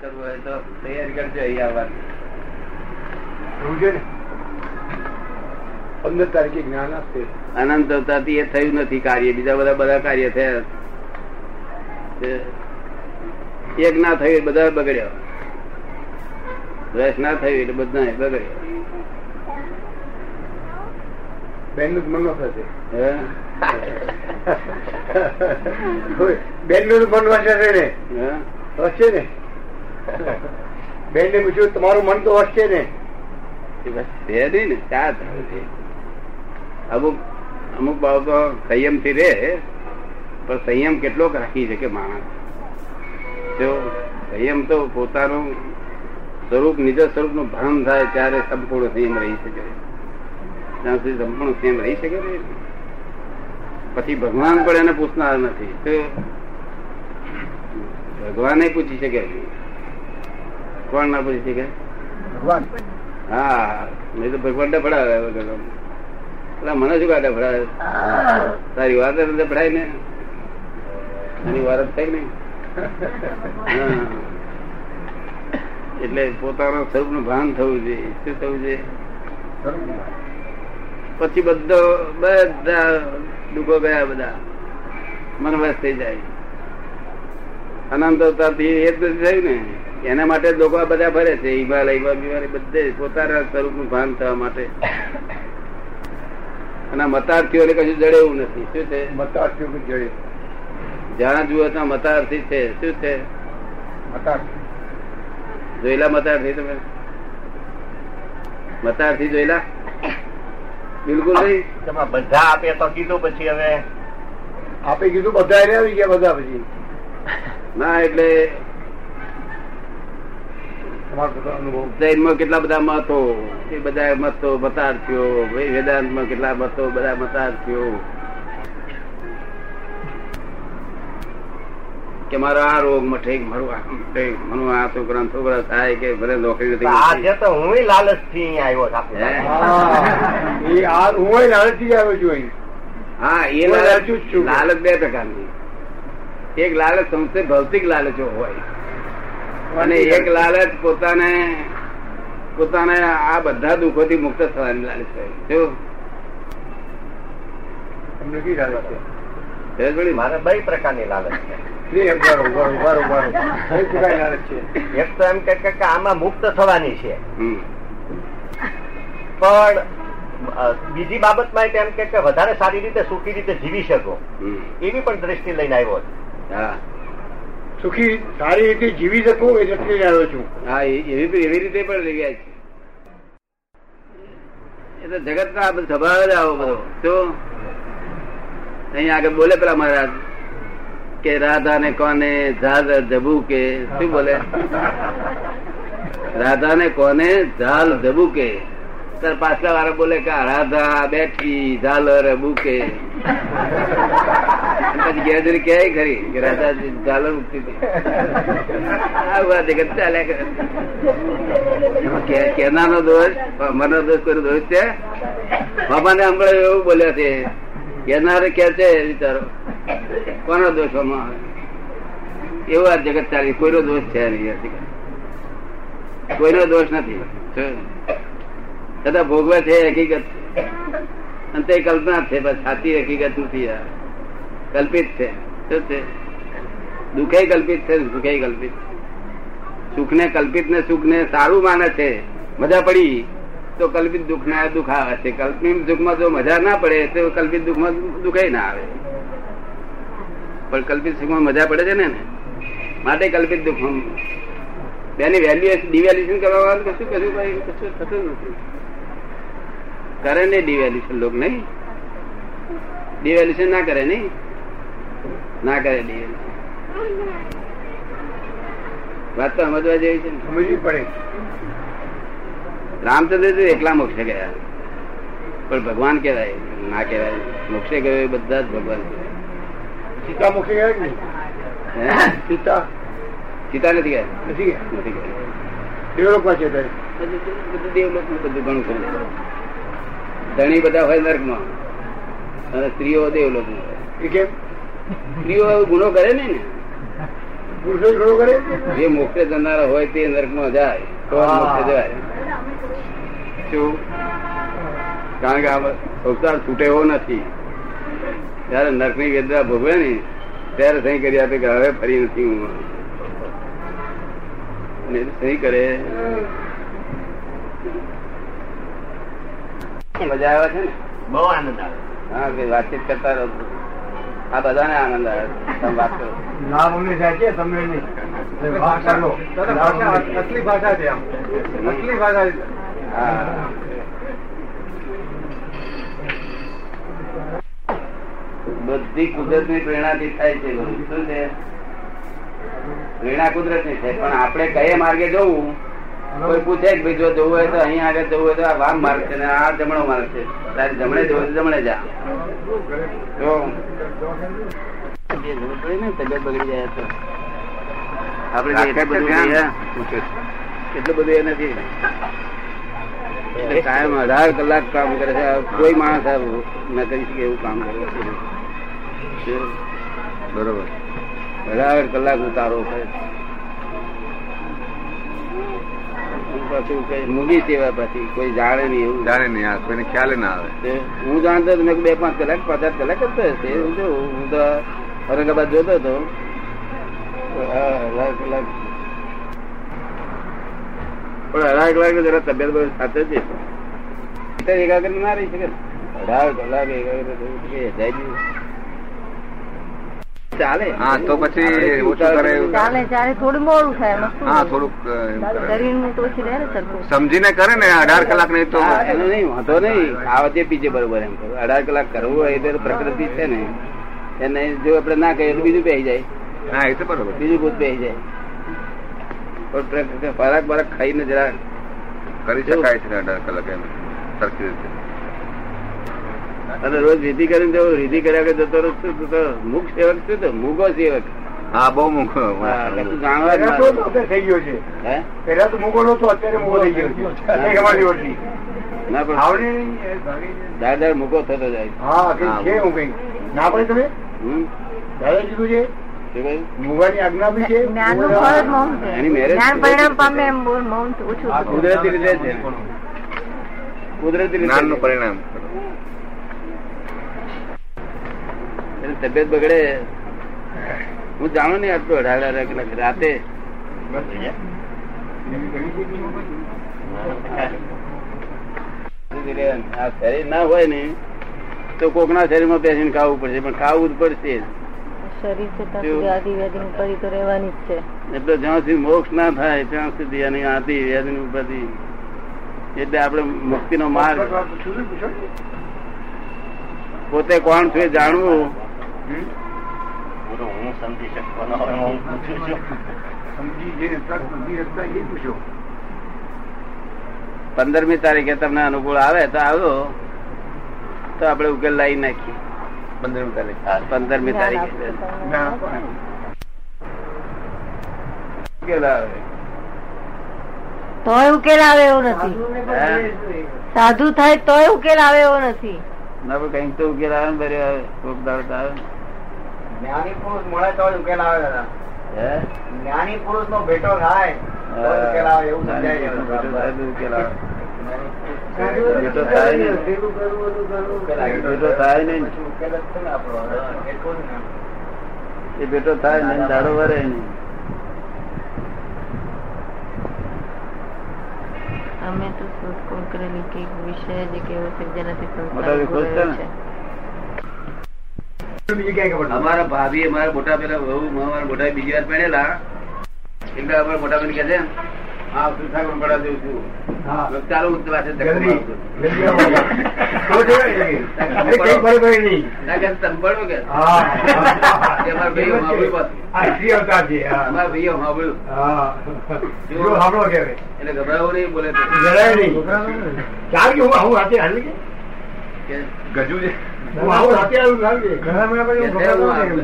કરવું હોય તો તૈયારી કરજો અહીં આવવાની. પંદર તારીખે જ્ઞાન આપશે. અનંત અવતારથી એ થયું નથી કાર્ય. બીજા બધા બધા કાર્ય થયા. એક ના થયું એટલે બધા બગડ્યા. રસ ના થયું એટલે બધા બગડ્યા. બેનનું મન થશે. હે? બેનનું મન છે ને? હશે ને? બેન ને પૂછ્યું, તમારું મન તો હશે ને? છે નહીં ને, ચાર અમુક અમુક બાબતો સંયમથી રે પણ સંયમ કેટલોક રાખી શકે માણસ. જો સંયમ તો પોતાનું સ્વરૂપ, નિજ સ્વરૂપનું ભ્રમ થાય, ત્યારે સંપૂર્ણ સંયમ રહી શકે. ત્યાં સુધી સંપૂર્ણ સંયમ રહી શકે પછી ભગવાન પણ એને પૂછનાર નથી. તો ભગવાને પૂછી શકે. નહીં. કોણ ના પૂછી શકે ભગવાન? હા નહીં તો ભગવાન ને. પેલા મને શું કાઢે ડફડાવે તારી વાત જ ને. એની વાત થઈ ને. એટલે પોતાના સ્વરૂપનું ભાન થવું જોઈએ. શું થવું જોઈએ? પછી બધો બધા દુઃખો ગયા બધા. મનવસ થઈ જાય. અનંત અવતારથી એ જ થયું ને. એના માટે લોકો બધા ફરે છે હિમાલય બીમારી બધે પોતાના સ્વરૂપનું ભાન થવા માટે. અને મતાર્થીઓને કશું જડે એવું નથી. શું છે? મતાર્થીઓ કે જય જુઓ ત્યાં મતાર્થી છે. શું છે? મતાર્થી. જોયેલા મતાર્થી તમે? મતાર્થી જોયેલા? બિલકુલ નહીં? તમે બધા આપે તો કીધું પછી હવે. આપે કીધું બધા આવી ગયા બધા પછી. ના એટલે તમારો બધો અનુભવ. જૈનમાં કેટલા બધા મતો? એ બધા મતો મતાર્થીઓ વેદાંતમાં કેટલા મતો બધા મતાર્થીઓ કે મારો આ રોગ મઠે મારું આ છોકરા છોકરા થાય કે ભલે નોકરી નથી આજે તો હું લાલચથી આવ્યો હે? લાલચથી આવ્યો છું અહીં. હા એ લાલચ લાલચું જ છું. લાલચ બે પ્રકારની. એક લાલચ સંસ્થે ભૌતિક લાલચો હોય. અને એક લાલચ પોતાને પોતાને આ બધા દુઃખોથી મુક્ત થવાની લાલચ છે? મારે બે પ્રકારની લાલચ એક તો એમ કે આમાં મુક્ત થવાની પણ બીજી બાબતમાં એમ કે કે વધારે સારી રીતે સુખી રીતે જીવી શકો. એવી પણ દ્રષ્ટિ લઈને આવ્યો છું. સુખી સારી રીતે જીવી શકું એ દ્રષ્ટિએ આવ્યો છું. હા એવી એવી રીતે પણ રહ્યા છે. એ તો જગત ના સ્વભાવ જ આવો બધો. તો અહીંયા આગળ બોલે પેલા મહારાજ કે રાધા ને કોને ઝાલ જબુ કે શું બોલે? રાધા ને કોને ઝાલ જબુ કે ત્યારે પાછલા વાળા બોલે કે રાધા બેઠી, ઝાલર બુકે પછી ગેરજરી કહે ખરી? કે રાધા ઝાલર હતી. આવું જગત ચાલ્યા કરે. એમાં દોષ મનો દોષ કોઈ દોષ છે? બાબાને હમણાં એવું બોલ્યા છે. કેનારે કે છે વિચારો. કોનો દોષ આમાં? એવું આ જગત ચાલી. કોઈનો દોષ છે નહીં કોઈનો દોષ નથી? છતાં ભોગવે છે હકીકત. અને તે કલ્પના છે બસ સાચી હકીકત નથી આ કલ્પિત છે. શું છે? દુઃખે કલ્પિત છે, સુખે કલ્પિત. સુખ ને કલ્પિત ને સુખ ને સારું માને છે, મજા પડી, તો કલ્પિત દુઃખ ને દુઃખ આવે છે. કલ્પિત દુઃખમાં જો મજા ના પડે, તો કલ્પિત દુઃખમાં દુઃખ ના આવે. પણ કલ્પિત સુખમાં મજા પડે છે ને માટે કલ્પિત દુઃખ બેની વેલ્યુએશન ડિવેલ્યુશન કરવા કશું કશું કશું થતું નથી. કરે ને ડિવેલ્યુશન લોક નહીં? ડિવેલ્યુશન ના કરે નહીં? ના કરે ડિવેલ્યુશન વાત તો સમજવા જેવી છે સમજવી પડે. રામચંદ્રજી એકલા મોક્ષે ગયા. પણ ભગવાન કહેવાય ના કહેવાય. મોક્ષે ગયો એ બધા જ ભગવાન સીતા મોક્ષે ગયા કે નહીં? સીતા? સીતા નથી ગયા? નથી ગયા. નથી ગયા. દેવલોકમાં છે ત્યારે બધું દેવલોક બધું ઘણું છે. ધણી બધા હોય નર્કમાં. અને સ્ત્રીઓ દેવલોકમાં સ્ત્રીઓ ગુનો કરે નહીં ને. પુરુષો ગુનો કરે? જે મોક્ષે જનારા હોય તે નરકમાં જાય. તો મોક્ષે જાય? શું? કારણ કે આ સંસાર છૂટે એવો નથી. જયારે નરકની વેદના ભોગવે ને ત્યારે સહી કરી આપે કે હવે ફરી નથી હું. સહી કરે. મજા આવે છે ને? બહુ આનંદ આવે. હા કે વાતચીત કરતા રહો. આ બધાને આનંદ આવે તમે વાત કરો. ના થાય છે તમને નહીં. ભાષા લો અસલી ભાષા છે આમ. અસલી ભાષા હા. બધી કુદરતની પ્રેરણાથી થાય છે. શું છે? પ્રેરણા કુદરતની છે પણ આપણે કયા માર્ગે જવું? કોઈ પૂછે કે ભાઈ જો જવું હોય તો અહીં આગળ જવું હોય તો આ વામ માર્ગ છે ને આ જમણો માર્ગ છે. તારે જમણે જવું તો જમણે જા. ને તબિયત બગડી જાય તો આપણે જે એટલું બધું એ નથી. કાયમ અઢાર કલાક કામ કરે છે. કોઈ માણસ ન કરી શકે એવું કામ કરે છે. બરોબર. અઢાર કલાક ઉતારો કરે છે. પાછું કઈ મૂંગી સેવા પછી કોઈ જાણે નહીં એવું. જાણે નહીં આ કોઈને ખ્યાલ ના આવે. હું જાણતો હતો બે પાંચ કલાક પચાસ કલાક કરતો હશે. હું જો હું તો ઔરંગાબાદ જોતો હતો. હા, અઢાર કલાક પણ અઢાર કલાક જરા તબિયત બહુ સાથે છે એકાગ્ર ના રહી શકે અઢાર કલાક એકાગ્ર કે જાય. ચાલે. હા તો પછી ઓછું કરે ચાલે ચાલે થોડું મોડું થાય હા થોડુંક સમજીને કરે ને અઢાર કલાક નહીં તો એનો નહીં વાંધો નહીં. આવજે પીજે બરોબર એમ કહું. અઢાર કલાક કરવું હોય એટલે પ્રકૃતિ છે ને એને જો આપણે ના કહીએ તો બીજું બેસી જાય. હા એ તો બરોબર. બીજું ભૂત બેસી જાય. પણ ફરાક બરાક ખાઈને જરા કરી શકાય છે અઢાર કલાક એમ સરખી રીતે. અને રોજ વિધિ કરીને જવું વિધિ કર્યા જતો રોજ શું તો મુખ સેવક શું તો મૂગો સેવક. હા બહુ મૂકો. જાણવા તો થઈ ગયો છે. હે? પહેલા તો મૂકો નતો અત્યારે મૂકો થઈ ગયો છે. ના પણ દાડ મૂકો થતો જાય. હા છે હું કઈ? ના પડે તમે હમ? દાદા કીધું છે છે? છે. તો. કુદરતી રીતે છે. કુદરતી રીતે જ્ઞાનનું પરિણામ એની તબિયત બગડે. હું જાણું નહીં આટલું અઢાર અઢાર કલાક. રાતે. આ શરીર ના હોય ને તો કોકના શરીરમાં બેસીને ખાવું પડશે પણ ખાવું જ પડશે. શરીર છે આદિ વ્યાધિ પડી તો રહેવાની જ છે. એટલે જ્યાં સુધી મોક્ષ ના થાય ત્યાં સુધી એની આદિ વ્યાધિ ઉપાધિ. એટલે આપણે મુક્તિનો માર્ગ. પોતે કોણ છે જાણવું. હું હું સમજી શકવાનો હવે હું પૂછું છું. સમજી જે રસ્તા સમજી રસ્તા એ પૂછો. પંદરમી તારીખે તમને અનુકૂળ આવે તો આવો તો આપણે ઉકેલ લાવી નાખીએ. પંદરમી તારીખ. પંદરમી તારીખે. ઉકેલ આવે. તોય ઉકેલ આવે એવો નથી. સાધુ થાય તોય ઉકેલ આવે એવો નથી. ના પણ કંઈક તો ઉકેલ આવે ને બરે આવે કોક દાડો આવે ને. જ્ઞાની પુરુષ મળે તો જ ઉકેલ આવે દાદા જ્ઞાની પુરુષ નો ભેટો થાય ઉકેલ આવે એવું સમજાય બેટો થાય. ને. બેટો ને. એ બેટો ને દાડો વરે અમે તો શોધખોળ કરેલી કે એક વિષય જ કેવો છે કે જેનાથી મોટા સંસાર છે ને? છે બીજી ક્યાંય ખબર નથી. અમારા ભાભી અમારા મોટા પેલા બહુ અમારા મોટા બીજી વાર પહેરેલા એટલે અમારા મોટા બેન કે છે હા ઠાકોર પડા દઉં છું. ચાલો હું. એટલે ગભરાવું નહીં બોલે. નહીં. કે હું હાલી ગજુ છે હું આવું રાતે આવું ચાલ કે?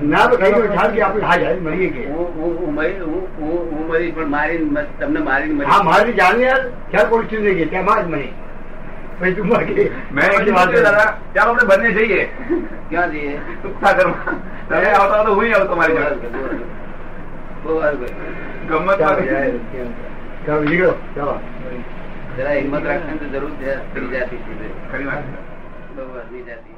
ના પણ કઈ ગયું ચાલ કે આપણે હાજ હાજ મળીએ કે હું હું હું મરી હું હું હું મરી પણ મારીને મત- તમને મારીને મરી હા મારી જાણને યાર ખ્યાલ કોઈ ચીજ નહીં કે ત્યાં માં જ મને પછી તું માં કે મેં કીધું વાત કે દાદા ચાલો આપણે બંને જઈએ ક્યાં જઈએ સાગરમાં તમે આવતા હો તો હું આવતો તમારી જોડે બહુ વાર ગયો. ચાલો, ચાલો, હીરો, ચાલો. જરા હિંમત રાખવાની તો જરૂર છે સ્ત્રી જાતિ છે ખરી વાત છે. બહુ આદમી જાતિ